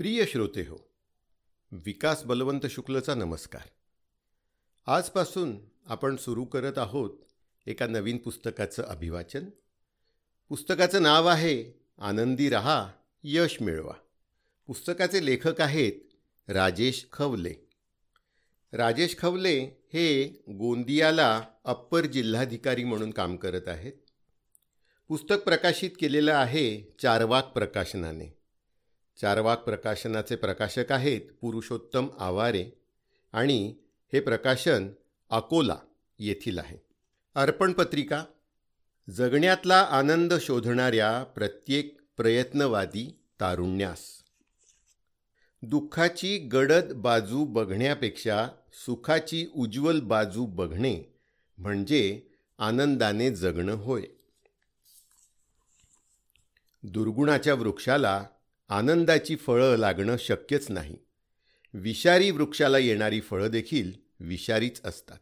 प्रिय श्रोते हो विकास बलवंत शुक्लचा नमस्कार. आजपासून आपण सुरू करत आहोत एका नवीन पुस्तकाचं अभिवाचन. पुस्तकाचं नाव आहे आनंदी रहा यश मिळवा. पुस्तकाचे लेखक आहेत राजेश खवले. राजेश खवले हे गोंदियाला अप्पर जिल्हाधिकारी म्हणून काम करत आहेत. पुस्तक प्रकाशित केलेलं आहे चारवाक प्रकाशनाने. चारवाक प्रकाशनाचे प्रकाशक आहेत पुरुषोत्तम आवारे आणि हे प्रकाशन अकोला येथील आहे. अर्पण पत्रिका जगण्यातला आनंद शोधणाऱ्या प्रत्येक प्रयत्नवादी तारुण्यास. दुःखाची गडद बाजू बघण्यापेक्षा सुखाची उज्ज्वल बाजू बघणे म्हणजे आनंदाने जगणं होय. दुर्गुणाच्या वृक्षाला आनंदाची फळं लागणं शक्यच नाही. विषारी वृक्षाला येणारी फळं देखील विषारीच असतात.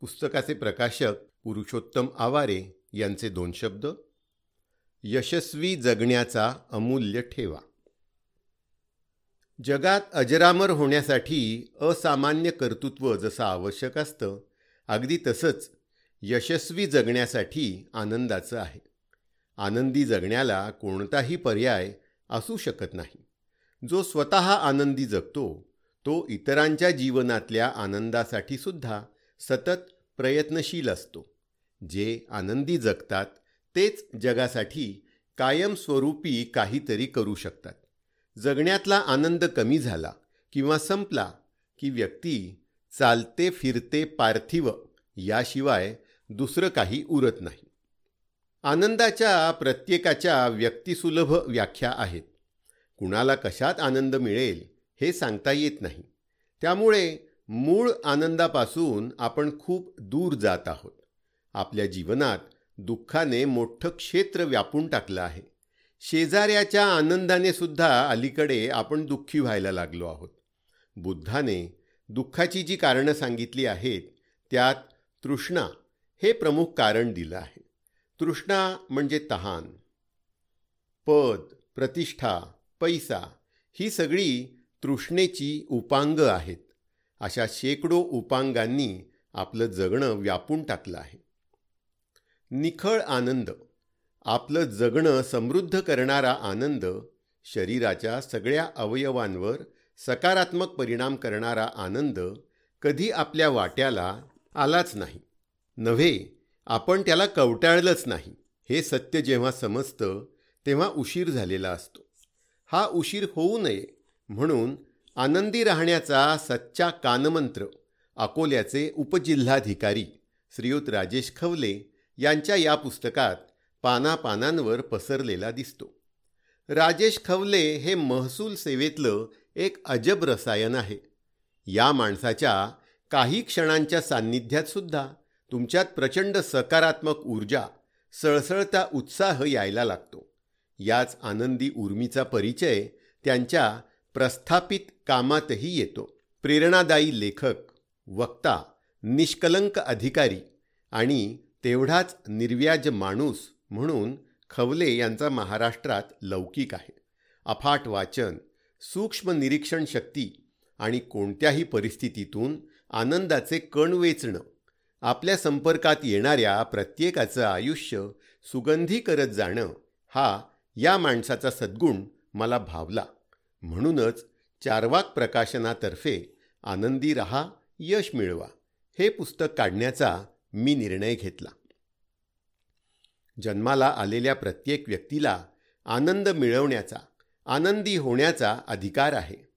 पुस्तकाचे प्रकाशक पुरुषोत्तम आवारे यांचे दोन शब्द यशस्वी जगण्याचा अमूल्य ठेवा. जगात अजरामर होण्यासाठी असामान्य कर्तृत्व जसं आवश्यक असतं अगदी तसंच यशस्वी जगण्यासाठी आनंदाचं आहे. आनंदी जगण्याला कोणताही पर्याय असू शकत नाही. जो स्वतः आनंदी जगतो तो इतरांच्या जीवनातल्या आनंदासाठी सुद्धा सतत प्रयत्नशील असतो. जे आनंदी जगतात तेच जगासाठी कायमस्वरूपी काहीतरी करू शकतात. जगण्यातला आनंद कमी झाला किंवा संपला की व्यक्ती चालते फिरते पार्थिव याशिवाय दुसरं काही उरत नाही. आनंदाच्या प्रत्येकाच्या व्यक्तिसुलभ व्याख्या आहेत. कुणाला कशात आनंद मिळेल हे सांगता येत नाही. त्यामुळे मूळ आनंदापासून आपण खूप दूर जात आहोत. आपल्या जीवनात दुःखाने मोठं क्षेत्र व्यापून टाकलं आहे. शेजाऱ्याच्या आनंदाने सुद्धा अलीकडे आपण दुःखी व्हायला लागलो आहोत. बुद्धाने दुःखाची जी कारणं सांगितली आहेत त्यात तृष्णा हे प्रमुख कारण दिलं आहे. तृष्णा म्हणजे तहान. पद प्रतिष्ठा पैसा ही सगळी तृष्णेची उपांग आहेत. अशा शेकडो उपांगांनी आपलं जगणं व्यापून टाकलं आहे. निखळ आनंद आपलं जगणं समृद्ध करणारा आनंद शरीराच्या सगळ्या अवयवांवर सकारात्मक परिणाम करणारा आनंद कधी आपल्या वाट्याला आलाच नाही. नव्हे आपण त्याला कवटाळलंच नाही. हे सत्य जेव्हा समजतं तेव्हा उशीर झालेला असतो. हा उशीर होऊ नये म्हणून आनंदी राहण्याचा सच्चा कानमंत्र अकोल्याचे उपजिल्हाधिकारी श्रीयुत राजेश खवले यांच्या या पुस्तकात पानापानांवर पसरलेला दिसतो. राजेश खवले हे महसूल सेवेतलं एक अजब रसायन आहे. या माणसाच्या काही क्षणांच्या सान्निध्यात सुद्धा तुमच्यात प्रचंड सकारात्मक ऊर्जा सळसळता उत्साह यायला लागतो. याच आनंदी उर्मीचा परिचय त्यांच्या प्रस्थापित कामातही येतो. प्रेरणादायी लेखक वक्ता निष्कलंक अधिकारी आणि तेवढाच निर्व्याज माणूस म्हणून खवले यांचा महाराष्ट्रात लौकिक आहे. अफाट वाचन सूक्ष्म निरीक्षण शक्ती आणि कोणत्याही परिस्थितीतून आनंदाचे कण वेचणं आपल्या संपर्कात येणाऱ्या प्रत्येकाचं आयुष्य सुगंधी करत जाणं हा या माणसाचा सद्गुण मला भावला. म्हणूनच चारवाक प्रकाशनातर्फे आनंदी रहा यश मिळवा हे पुस्तक काढण्याचा मी निर्णय घेतला. जन्माला आलेल्या प्रत्येक व्यक्तीला आनंद मिळवण्याचा आनंदी होण्याचा अधिकार आहे.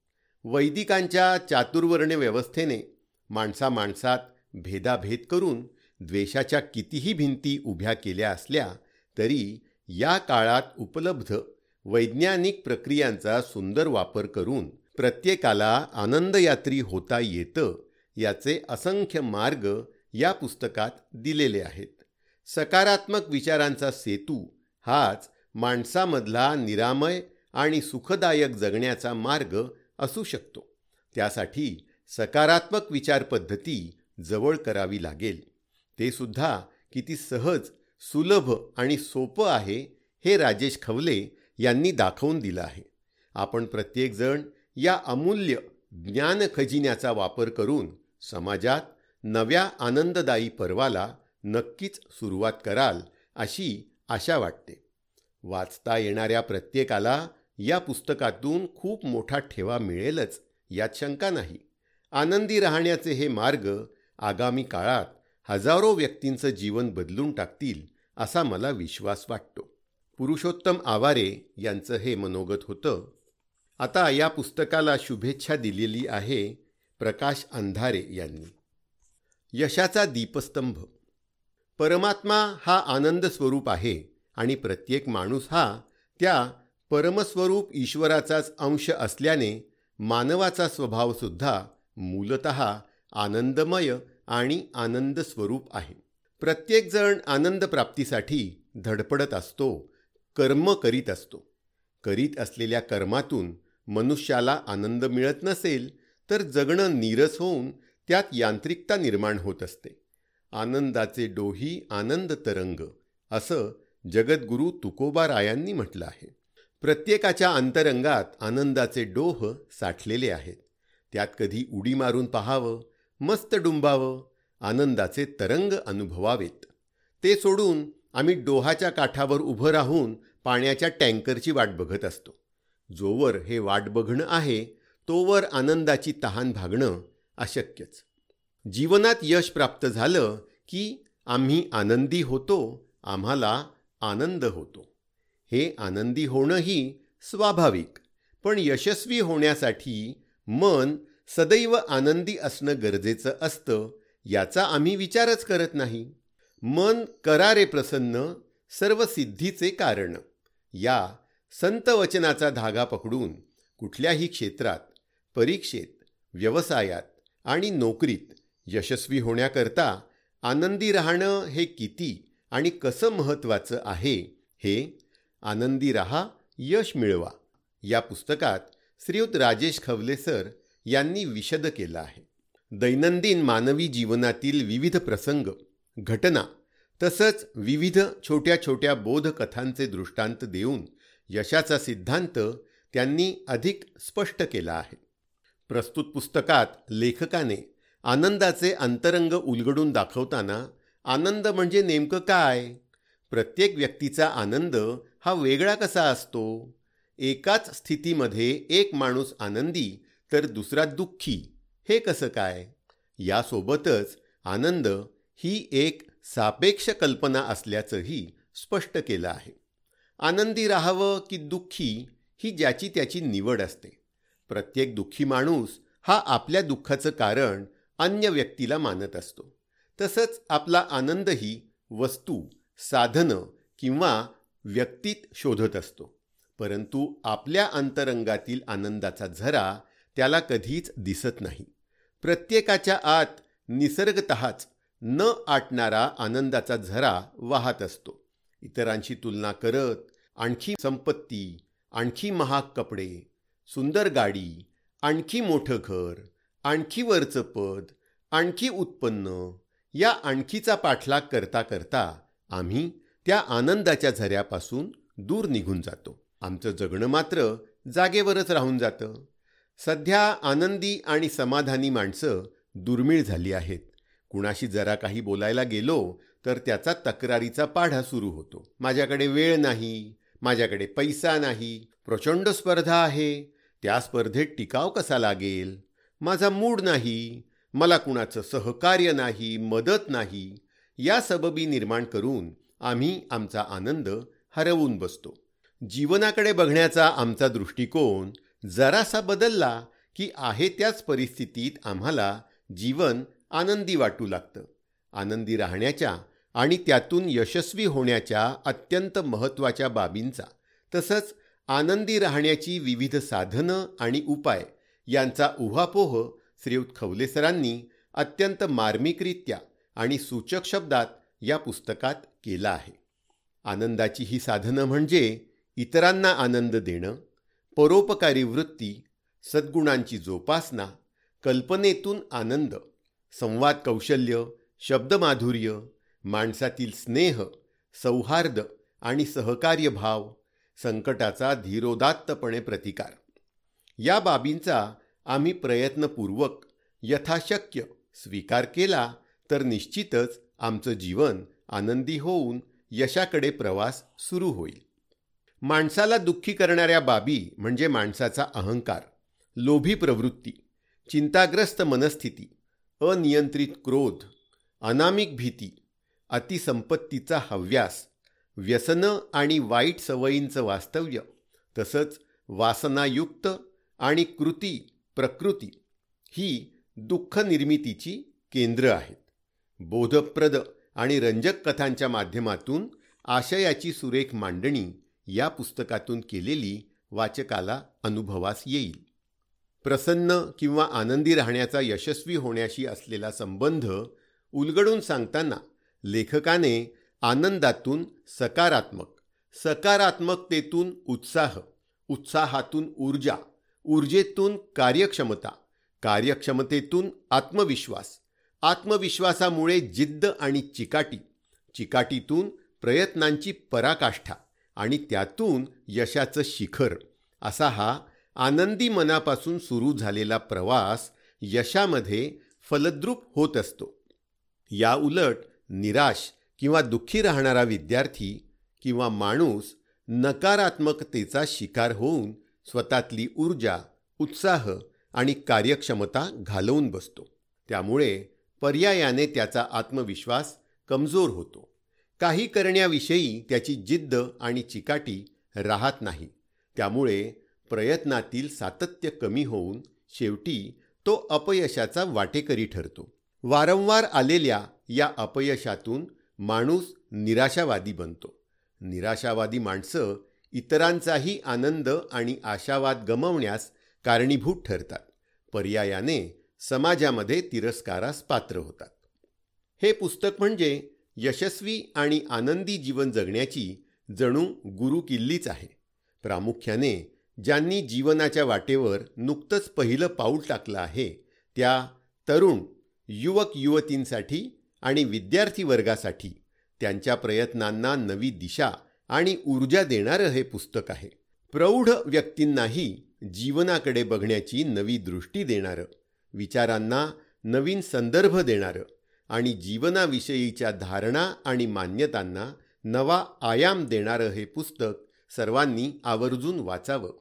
वैदिकांच्या चातुर्वर्ण व्यवस्थेने माणसा माणसात भेदाभेद करून द्वेषाच्या कितीही भिंती उभ्या केल्या असल्या तरी या काळात उपलब्ध वैज्ञानिक प्रक्रियांचा सुंदर वापर करून प्रत्येकाला आनंदयात्री होता येतं याचे असंख्य मार्ग या पुस्तकात दिलेले आहेत. सकारात्मक विचारांचा सेतू हाच माणसामधला निरामय आणि सुखदायक जगण्याचा मार्ग असू शकतो. त्यासाठी सकारात्मक विचारपद्धती जवळ करावी लागेल. ते सुद्धा किती सहज सुलभ आणि सोपं आहे हे राजेश खवले यांनी दाखवून दिलं आहे. आपण प्रत्येकजण या अमूल्य ज्ञान खजिन्याचा वापर करून समाजात नव्या आनंददायी पर्वाला नक्कीच सुरुवात कराल अशी आशा वाटते. वाचता येणाऱ्या प्रत्येकाला या पुस्तकातून खूप मोठा ठेवा मिळेलच यात शंका नाही. आनंदी राहण्याचे हे मार्ग आगामी काळात हजारो व्यक्तींचं जीवन बदलून टाकतील असा मला विश्वास वाटतो. पुरुषोत्तम आवारे यांचं हे मनोगत होतं आता या पुस्तकाला शुभेच्छा दिलेली आहे प्रकाश अंधारे यांनी. यशाचा दीपस्तंभ. परमात्मा हा आनंद स्वरूप आहे आणि प्रत्येक माणूस हा त्या परमस्वरूप ईश्वराचाच अंश असल्याने मानवाचा स्वभावसुद्धा मूलत आनंदमय आणि आनंद स्वरूप आहे. प्रत्येकजण आनंदप्राप्तीसाठी धडपडत असतो कर्म करीत असतो. करीत असलेल्या कर्मातून मनुष्याला आनंद मिळत नसेल तर जगणं नीरस होऊन त्यात यांत्रिकता निर्माण होत असते. आनंदाचे डोही आनंद तरंग असं जगद्गुरू तुकोबारायांनी म्हटलं आहे. प्रत्येकाच्या अंतरंगात आनंदाचे डोह साठलेले आहेत. त्यात कधी उडी मारून पहावं मस्त डुंबावं आनंदाचे तरंग अनुभवावेत. ते सोडून आम्ही डोहाच्या काठावर उभं राहून पाण्याच्या टँकरची वाट बघत असतो. जोवर हे वाट बघणं आहे तोवर आनंदाची तहान भागणं अशक्यच. जीवनात यश प्राप्त झालं की आम्ही आनंदी होतो आम्हाला आनंद होतो. हे आनंदी होणंही स्वाभाविक पण यशस्वी होण्यासाठी मन सदैव आनंदी असणं गरजेचं असतं याचा आम्ही विचारच करत नाही. मन करारे प्रसन्न सर्व सिद्धीचे कारण. या संत वचनाचा धागा पकडून कुठल्याही क्षेत्रात परीक्षेत व्यवसायात आणि नोकरीत यशस्वी होण्याकरता आनंदी राहणं हे किती आणि कसं महत्त्वाचं आहे हे आनंदी रहा यश मिळवा. या पुस्तकात श्रीयुत राजेश खवले सर यांनी विशद केलं आहे. दैनंदिन मानवी जीवनातील विविध प्रसंग घटना तसंच विविध छोट्या छोट्या बोधकथांचे दृष्टांत देऊन यशाचा सिद्धांत त्यांनी अधिक स्पष्ट केला आहे. प्रस्तुत पुस्तकात लेखकाने आनंदाचे अंतरंग उलगडून दाखवताना आनंद म्हणजे नेमकं काय? प्रत्येक व्यक्तीचा आनंद हा वेगळा कसा असतो? एकाच स्थितीमध्ये एक माणूस आनंदी तर दुसरा दुःखी हे कसं काय? यासोबतच आनंद ही एक सापेक्ष कल्पना असल्याचंही स्पष्ट केलं आहे. आनंदी राहावं की दुःखी ही ज्याची त्याची निवड असते. प्रत्येक दुःखी माणूस हा आपल्या दुःखाचं कारण अन्य व्यक्तीला मानत असतो. तसंच आपला आनंदही वस्तू साधनं किंवा व्यक्तीत शोधत असतो. परंतु आपल्या अंतरंगातील आनंदाचा झरा त्याला कधीच दिसत नाही. प्रत्येकाच्या आत निसर्गतःच न आटणारा आनंदाचा झरा वाहत असतो. इतरांशी तुलना करत आणखी संपत्ती आणखी महाग कपडे सुंदर गाडी आणखी मोठं घर आणखी वरचं पद आणखी उत्पन्न या आणखीचा पाठलाग करता करता आम्ही त्या आनंदाच्या झऱ्यापासून दूर निघून जातो. आमचं जगणं मात्र जागेवरच राहून जातं. सध्या आनंदी आणि समाधानी माणसं दुर्मिळ झाली आहेत. कुणाशी जरा काही बोलायला गेलो तर त्याचा तक्रारीचा पाढा सुरू होतो. माझ्याकडे वेळ नाही माझ्याकडे पैसा नाही प्रचंड स्पर्धा आहे त्या स्पर्धेत टिकाव कसा लागेल? माझा मूड नाही मला कुणाचं सहकार्य नाही मदत नाही या सबबी निर्माण करून आम्ही आमचा आनंद हरवून बसतो. जीवनाकडे बघण्याचा आमचा दृष्टिकोन जरासा बदलला की आहे त्याच परिस्थितीत आम्हाला जीवन आनंदी वाटू लागतं. आनंदी राहण्याच्या आणि त्यातून यशस्वी होण्याच्या अत्यंत महत्त्वाच्या बाबींचा तसंच आनंदी राहण्याची विविध साधनं आणि उपाय यांचा उहापोह श्रीयुत खवलेसरांनी अत्यंत मार्मिकरित्या आणि सूचक शब्दात या पुस्तकात केला आहे. आनंदाची ही साधनं म्हणजे इतरांना आनंद देणं परोपकारी वृत्ती सद्गुणांची जोपासना कल्पनेतून आनंद संवाद कौशल्य शब्दमाधुर्य माणसातील स्नेह सौहार्द आणि सहकार्यभाव संकटाचा धीरोदात्तपणे प्रतिकार. या बाबींचा आम्ही प्रयत्नपूर्वक यथाशक्य स्वीकार केला तर निश्चितच आमचं जीवन आनंदी होऊन यशाकडे प्रवास सुरू होईल. माणसाला दुःखी करणाऱ्या बाबी म्हणजे माणसाचा अहंकार लोभी प्रवृत्ती चिंताग्रस्त मनस्थिती अनियंत्रित क्रोध अनामिक भीती अतिसंपत्तीचा हव्यास व्यसनं आणि वाईट सवयींचं वास्तव्य तसंच वासनायुक्त आणि कृती प्रकृती ही दुःख निर्मितीची केंद्र आहेत. बोधप्रद आणि रंजक कथांच्या माध्यमातून आशयाची सुरेख मांडणी या पुस्तकातून केलेली वाचकाला अनुभवास येईल. प्रसन्न किंवा आनंदी राहण्याचा यशस्वी होण्याशी असलेला संबंध उलगडून सांगताना लेखकाने आनंदातून सकारात्मक सकारात्मकतेतून उत्साह उत्साहातून ऊर्जा ऊर्जेतून कार्यक्षमता कार्यक्षमतेतून आत्मविश्वास आत्मविश्वासामुळे जिद्द आणि चिकाटी चिकाटीतून प्रयत्नांची पराकाष्ठा आणि त्यातून यशाचं शिखर. असा हा आनंदी मनापासून सुरू झालेला प्रवास यशामध्ये फलद्रूप होत असतो. या उलट निराश किंवा दुःखी राहणारा विद्यार्थी किंवा माणूस नकारात्मकतेचा शिकार होऊन स्वतःतली ऊर्जा उत्साह आणि कार्यक्षमता घालवून बसतो. त्यामुळे पर्यायाने त्याचा आत्मविश्वास कमजोर होतो. काही करण्याविषयी त्याची जिद्द आणि चिकाटी राहत नाही. त्यामुळे प्रयत्नातील सातत्य कमी होऊन शेवटी तो अपयशाचा वाटेकरी ठरतो. वारंवार आलेल्या या अपयशातून माणूस निराशावादी बनतो. निराशावादी माणसं इतरांचाही आनंद आणि आशावाद गमवण्यास कारणीभूत ठरतात. पर्यायाने समाजामध्ये तिरस्कारास पात्र होतात. हे पुस्तक म्हणजे यशस्वी आणि आनंदी जीवन जगण्याची जणू गुरुकिल्लीच आहे. प्रामुख्याने ज्यांनी जीवनाच्या वाटेवर नुकतंच पहिलं पाऊल टाकलं आहे त्या तरुण युवक युवतींसाठी आणि विद्यार्थी वर्गासाठी त्यांच्या प्रयत्नांना नवी दिशा आणि ऊर्जा देणारं हे पुस्तक आहे. प्रौढ व्यक्तींनाही जीवनाकडे बघण्याची नवी दृष्टी देणारं विचारांना नवीन संदर्भ देणारं आणि जीवनाविषयीच्या धारणा आणि मान्यतांना नवा आयाम देणारं हे पुस्तक सर्वांनी आवर्जून वाचावं.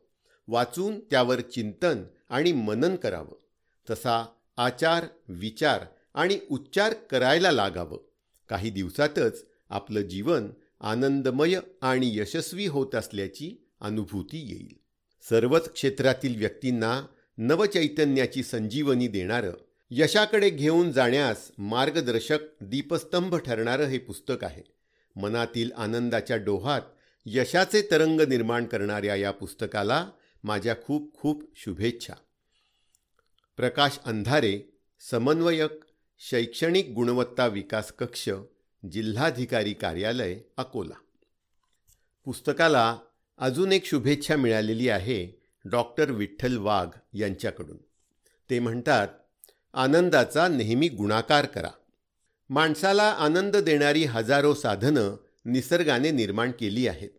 वाचून त्यावर चिंतन आणि मनन करावं. तसा आचार विचार आणि उच्चार करायला लागावं. काही दिवसातच आपलं जीवन आनंदमय आणि यशस्वी होत असल्याची अनुभूती येईल. सर्वच क्षेत्रातील व्यक्तींना नवचैतन्याची संजीवनी देणारं यशाकडे घेऊन जाण्यास मार्गदर्शक दीपस्तंभ ठरणारं हे पुस्तक आहे. मनातील आनंदाच्या डोहात यशाचे तरंग निर्माण करणाऱ्या या पुस्तकाला माझ्या खूप खूप शुभेच्छा. प्रकाश अंधारे समन्वयक शैक्षणिक गुणवत्ता विकास कक्ष जिल्हाधिकारी कार्यालय अकोला. पुस्तकाला अजून एक शुभेच्छा मिळालेली आहे डॉक्टर विठ्ठल वाघ यांच्याकडून. ते म्हणतात आनंदाचा नेहमी गुणाकार करा. माणसाला आनंद देणारी हजारो साधनं निसर्गाने निर्माण केली आहेत.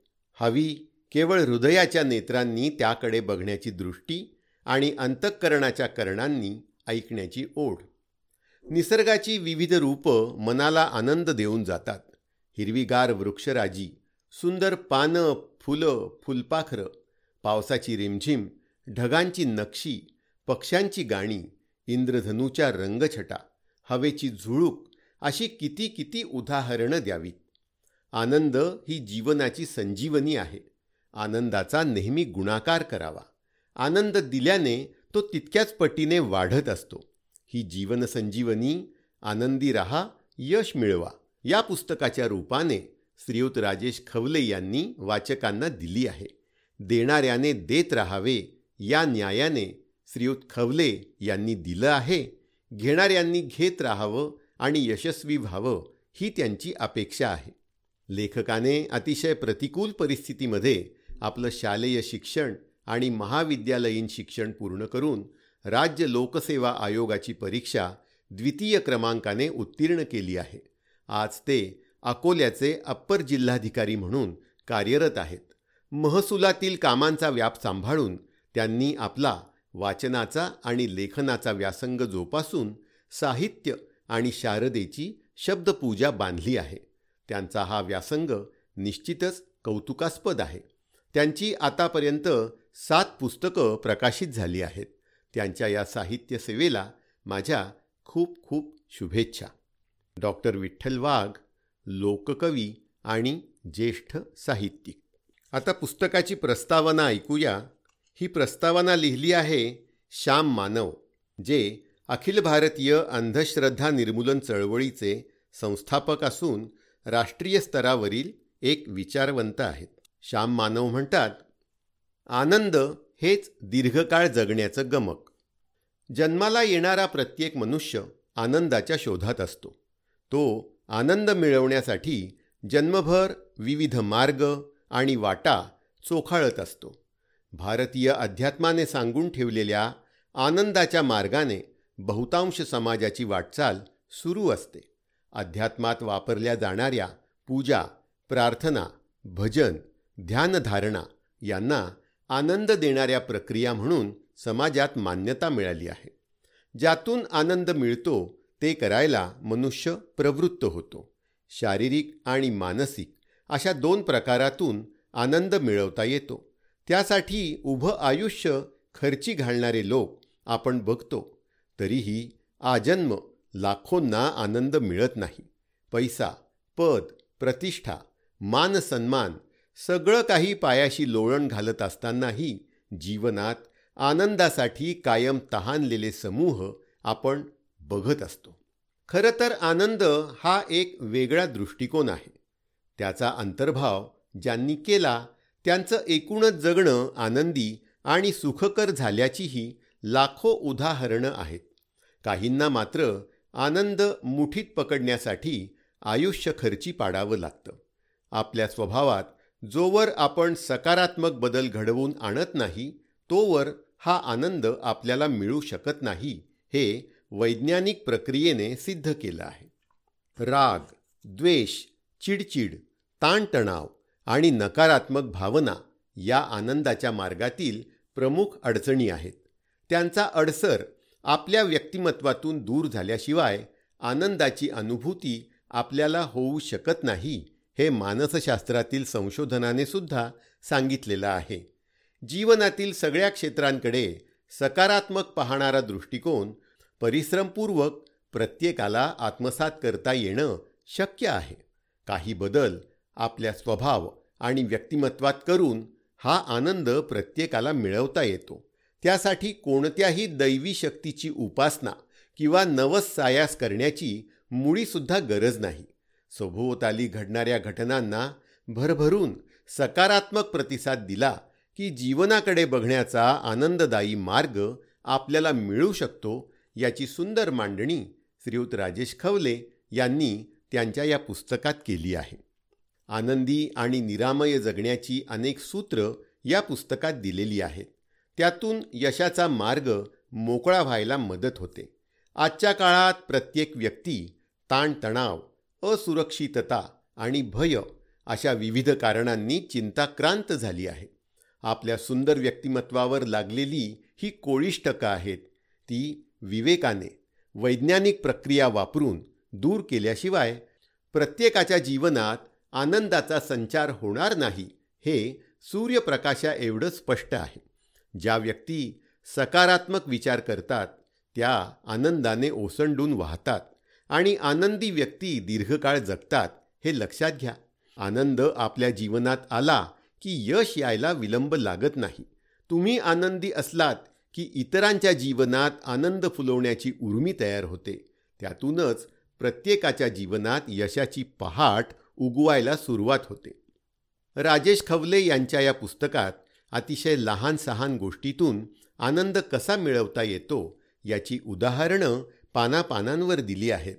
हवी केवळ हृदयाच्या नेत्रांनी त्याकडे बघण्याची दृष्टी आणि अंतःकरणाच्या करणांनी ऐकण्याची ओढ. निसर्गाची विविध रूपं मनाला आनंद देऊन जातात. हिरवीगार वृक्षराजी सुंदर पानं फुलं फुलपाखरं पावसाची रिमझिम ढगांची नक्षी पक्ष्यांची गाणी इंद्रधनूच्या रंगछटा हवेची झुळूक अशी किती किती उदाहरणं द्यावीत. आनंद ही जीवनाची संजीवनी आहे. आनंदाचा नेहमी गुणाकार करावा. आनंद दिल्याने तो तितक्याच पटीने वाढत असतो. ही जीवनसंजीवनी आनंदी रहा यश मिळवा या पुस्तकाच्या रूपाने श्रीयुत राजेश खवले यांनी वाचकांना दिली आहे. देणाऱ्याने देत राहावे या न्यायाने श्रीयुत खवले यांनी दिलं आहे. घेणाऱ्यांनी घेत राहावं आणि यशस्वी व्हावं ही त्यांची अपेक्षा आहे. लेखकाने अतिशय प्रतिकूल परिस्थितीमध्ये आपलं शालेय शिक्षण आणि महाविद्यालयीन शिक्षण पूर्ण करून राज्य लोकसेवा आयोगाची परीक्षा द्वितीय क्रमांकाने उत्तीर्ण केली आहे. आज ते अकोल्याचे अप्पर जिल्हाधिकारी म्हणून कार्यरत आहेत. महसुलातील कामांचा व्याप सांभाळून त्यांनी आपला वाचनाचा आणि लेखनाचा व्यासंग जोपासून साहित्य आणि शारदेची शब्दपूजा बांधली आहे. त्यांचा हा व्यासंग निश्चितच कौतुकास्पद आहे. त्यांची आतापर्यंत सात पुस्तकं प्रकाशित झाली आहेत. त्यांच्या या साहित्य सेवेला माझ्या खूप खूप शुभेच्छा. डॉक्टर विठ्ठल वाघ लोककवी आणि ज्येष्ठ साहित्यिक. आता पुस्तकाची प्रस्तावना ऐकूया. ही प्रस्तावना लिहिली आहे श्याम मानव जे अखिल भारतीय अंधश्रद्धा निर्मूलन चळवळीचे संस्थापक असून राष्ट्रीय स्तरावरील एक विचारवंत आहेत. श्याम मानव म्हणतात आनंद हेच दीर्घकाळ जगण्याचं गमक. जन्माला येणारा प्रत्येक मनुष्य आनंदाच्या शोधात असतो. तो आनंद मिळवण्यासाठी जन्मभर विविध मार्ग आणि वाटा चोखाळत असतो. भारतीय अध्यात्माने सांगून ठेवलेल्या आनंदाच्या मार्गाने बहुतांश समाजाची वाटचाल सुरू असते. अध्यात्मात वापरल्या जाणाऱ्या पूजा प्रार्थना भजन ध्यानधारणा यांना आनंद देणाऱ्या प्रक्रिया म्हणून समाजात मान्यता मिळाली आहे. ज्यातून आनंद मिळतो ते करायला मनुष्य प्रवृत्त होतो. शारीरिक आणि मानसिक अशा दोन प्रकारातून आनंद मिळवता येतो. त्यासाठी उभं आयुष्य खर्ची घालणारे लोक आपण बघतो तरीही आजन्म लाखोंना आनंद मिळत नाही. पैसा पद प्रतिष्ठा मान सन्मान सगळं काही पायाशी लोळण घालत असतानाही जीवनात आनंदासाठी कायम तहानलेले समूह आपण बघत असतो. खरं तर आनंद हा एक वेगळा दृष्टिकोन आहे. त्याचा अंतर्भाव ज्यांनी केला त्यांचं एकूणच जगणं आनंदी आणि सुखकर झाल्याचीही लाखो उदाहरणं आहेत. काहींना मात्र आनंद मुठीत पकडण्यासाठी आयुष्य खर्ची पाडावं लागतं. आपल्या स्वभावात जोवर आपण सकारात्मक बदल घडवून आणत नाही तोवर हा आनंद आपल्याला मिळू शकत नाही हे वैज्ञानिक प्रक्रियेने सिद्ध केलं आहे. राग द्वेष चिडचिड ताणतणाव आणि नकारात्मक भावना या आनंदाच्या मार्गातील प्रमुख अडचणी आहेत. त्यांचा अडसर आपल्या व्यक्तिमत्वातून दूर झाल्याशिवाय आनंदाची अनुभूती आपल्याला होऊ शकत नाही हे मानसशास्त्रातील संशोधनाने सुद्धा सांगितलेलं आहे. जीवनातील सगळ्या क्षेत्रांकडे सकारात्मक पाहणारा दृष्टिकोन परिश्रमपूर्वक प्रत्येकाला आत्मसात करता येणं शक्य आहे. काही बदल आपल्या स्वभाव आणि व्यक्तिमत्वात करून हा आनंद प्रत्येकाला मिळवता येतो. त्यासाठी कोणत्याही दैवी शक्तीची उपासना किंवा नवस सायास करण्याची मुळीसुद्धा गरज नाही. सभोवताली घडणाऱ्या घटनांना भरभरून सकारात्मक प्रतिसाद दिला की जीवनाकडे बघण्याचा आनंददायी मार्ग आपल्याला मिळू शकतो याची सुंदर मांडणी श्रीयुत राजेश खवले यांनी त्यांच्या या पुस्तकात केली आहे. आनंदी आणि निरामय जगण्याची अनेक सूत्र या पुस्तकात दिलेली आहेत. त्यातून यशाचा मार्ग मोकळा व्हायला मदत होते. आजच्या काळात प्रत्येक व्यक्ती ताणतणाव असुरक्षितता आणि भय अशा विविध कारणांनी चिंताक्रांत झाली आहे. आपल्या सुंदर व्यक्तिमत्वावर लागलेली ही कोळिष्टकं आहेत ती विवेकाने वैज्ञानिक प्रक्रिया वापरून दूर केल्याशिवाय प्रत्येकाच्या जीवनात आनंदाचा संचार होणार नाही हे सूर्यप्रकाशा एवढं स्पष्ट आहे. ज्या व्यक्ती सकारात्मक विचार करतात त्या आनंदाने ओसंडून वाहतात आणि आनंदी व्यक्ती दीर्घकाळ जगतात हे लक्षात घ्या. आनंद आपल्या जीवनात आला की यश यायला विलंब लागत नाही. तुम्ही आनंदी असलात की इतरांच्या जीवनात आनंद फुलवण्याची उर्मी तयार होते. त्यातूनच प्रत्येकाच्या जीवनात यशाची पहाट उगवायला सुरुवात होते. राजेश खवले यांच्या या पुस्तकात अतिशय लहान सहान गोष्टीतून आनंद कसा मिळवता येतो याची उदाहरणं पानापानांवर दिली आहेत.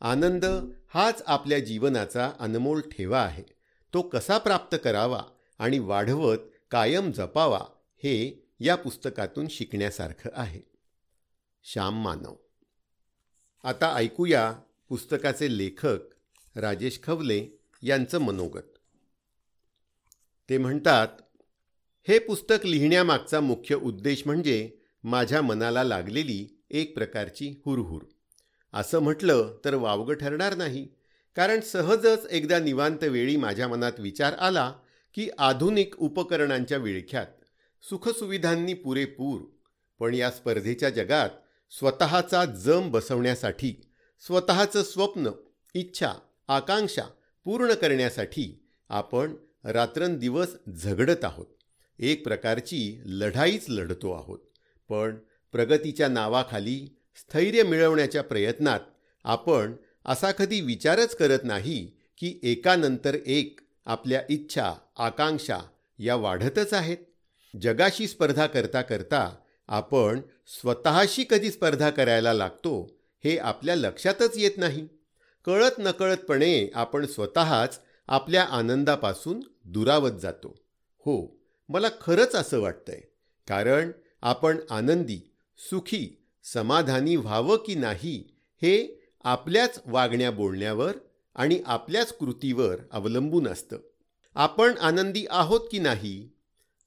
आनंद हाच आपल्या जीवनाचा अनमोल ठेवा आहे. तो कसा प्राप्त करावा आणि वाढवत कायम जपावा हे या पुस्तकातून शिकण्यासारखं आहे. श्याम मानव. आता ऐकूया पुस्तकाचे लेखक राजेश खवले यांचं मनोगत. ते म्हणतात हे पुस्तक लिहिण्यामागचा मुख्य उद्देश म्हणजे माझ्या मनाला लागलेली एक प्रकारची हुरहुर. असं म्हटलं तर वावगं ठरणार नाही. कारण सहजच एकदा निवांत वेळी माझ्या मनात विचार आला की आधुनिक उपकरणांच्या विळख्यात सुखसुविधांनी पुरेपूर पण या स्पर्धेच्या जगात स्वतःचा जम बसवण्यासाठी स्वतःचं स्वप्न इच्छा आकांक्षा पूर्ण करण्यासाठी आपण रात्रंदिवस झगडत आहोत. एक प्रकारची लढाईच लढतो आहोत. पण प्रगतीच्या नावाखाली स्थैर्य मिळवण्याच्या प्रयत्नात आपण असा कधी विचारच करत नाही की एकानंतर एक आपल्या इच्छा आकांक्षा या वाढतच आहेत. जगाशी स्पर्धा करता करता आपण स्वतःशी कधी स्पर्धा करायला लागतो हे आपल्या लक्षातच येत नाही. कळत नकळतपणे आपण स्वतःच आपल्या आनंदापासून दुरावत जातो. हो मला खरंच असं वाटतंय. कारण आपण आनंदी सुखी समाधानी व्हावं की नाही हे आपल्याच वागण्या बोलण्यावर आणि आपल्याच कृतीवर अवलंबून असतं. आपण आनंदी आहोत की नाही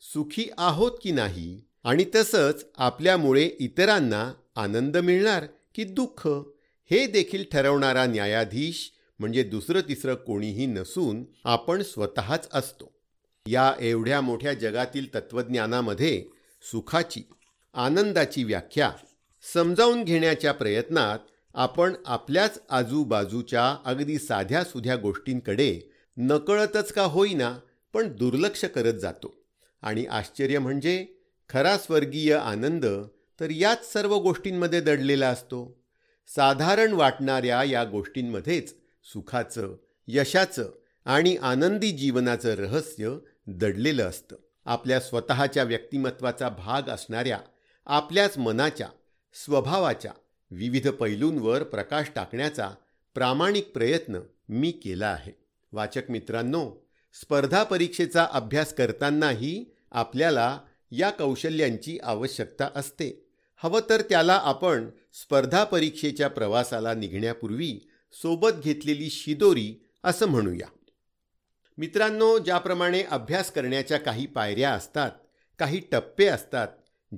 सुखी आहोत की नाही आणि तसंच आपल्यामुळे इतरांना आनंद मिळणार की दुःख? हे देखील ठरवणारा न्यायाधीश म्हणजे दुसरं तिसरं कोणीही नसून आपण स्वतःच असतो. या एवढ्या मोठ्या जगातील तत्त्वज्ञानामध्ये सुखाची आनंदाची व्याख्या समजावून घेण्याच्या प्रयत्नात आपण आपल्याच आजूबाजूच्या अगदी साध्या सुध्या गोष्टींकडे नकळतच का होईना पण दुर्लक्ष करत जातो. आणि आश्चर्य म्हणजे खरा स्वर्गीय आनंद तर याच सर्व गोष्टींमध्ये दडलेला असतो. साधारण वाटणाऱ्या या गोष्टींमध्येच सुखाचं यशाचं आणि आनंदी जीवनाचं रहस्य दडलेलं असतं. आपल्या स्वतःच्या व्यक्तिमत्वाचा भाग असणाऱ्या आपल्याच मनाच्या स्वभावाच्या विविध पैलूंवर प्रकाश टाकण्याचा प्रामाणिक प्रयत्न मी केला आहे. वाचक मित्रांनो स्पर्धा परीक्षेचा अभ्यास करतानाही आपल्याला या कौशल्यांची आवश्यकता असते. हवं तर त्याला आपण स्पर्धा परीक्षेच्या प्रवासाला निघण्यापूर्वी सोबत घेतलेली शिदोरी असं म्हणूया. मित्रांनो ज्याप्रमाणे अभ्यास करण्याच्या काही पायऱ्या असतात काही टप्पे असतात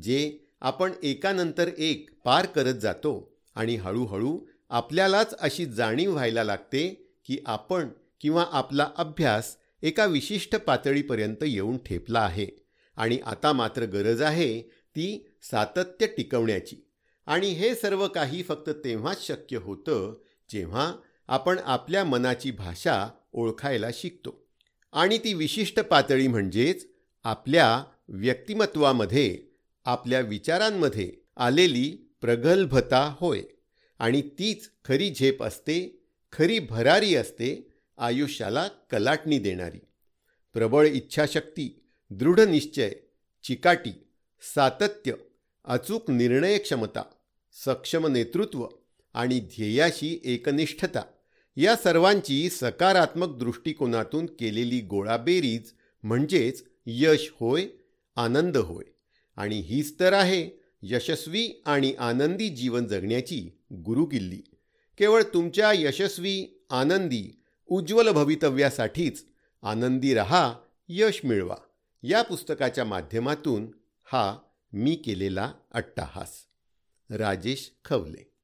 जे आपण एकानंतर एक पार करत जातो आणि हळूहळू आपल्यालाच अशी जाणीव व्हायला लागते की आपण किंवा आपला अभ्यास एका विशिष्ट पातळीपर्यंत येऊन ठेपला आहे आणि आता मात्र गरज आहे ती सातत्य टिकवण्याची. आणि हे सर्व काही फक्त तेव्हाच शक्य होतं जेव्हा आपण आपल्या मनाची भाषा ओळखायला शिकतो. आणि ती विशिष्ट पातळी म्हणजेच आपल्या व्यक्तिमत्वामध्ये आपल्या विचारांमध्ये आलेली प्रगल्भता होय. आणि तीच खरी झेप असते खरी भरारी असते आयुष्याला कलाटणी देणारी. प्रबळ इच्छाशक्ती दृढ निश्चय चिकाटी सातत्य अचूक निर्णयक्षमता सक्षम नेतृत्व आणि ध्येयाशी एकनिष्ठता या सर्वांची सकारात्मक दृष्टिकोनातून केलेली गोळाबेरीज म्हणजेच यश होय आनंद होय. आणि हीच तर आहे यशस्वी आणि आनंदी जीवन जगण्याची गुरुकिल्ली. केवळ तुमच्या यशस्वी आनंदी उज्ज्वल भवितव्यासाठीच आनंदी रहा यश मिळवा. या पुस्तकाच्या माध्यमातून हा मी केलेला अट्टाहास. राजेश खवले.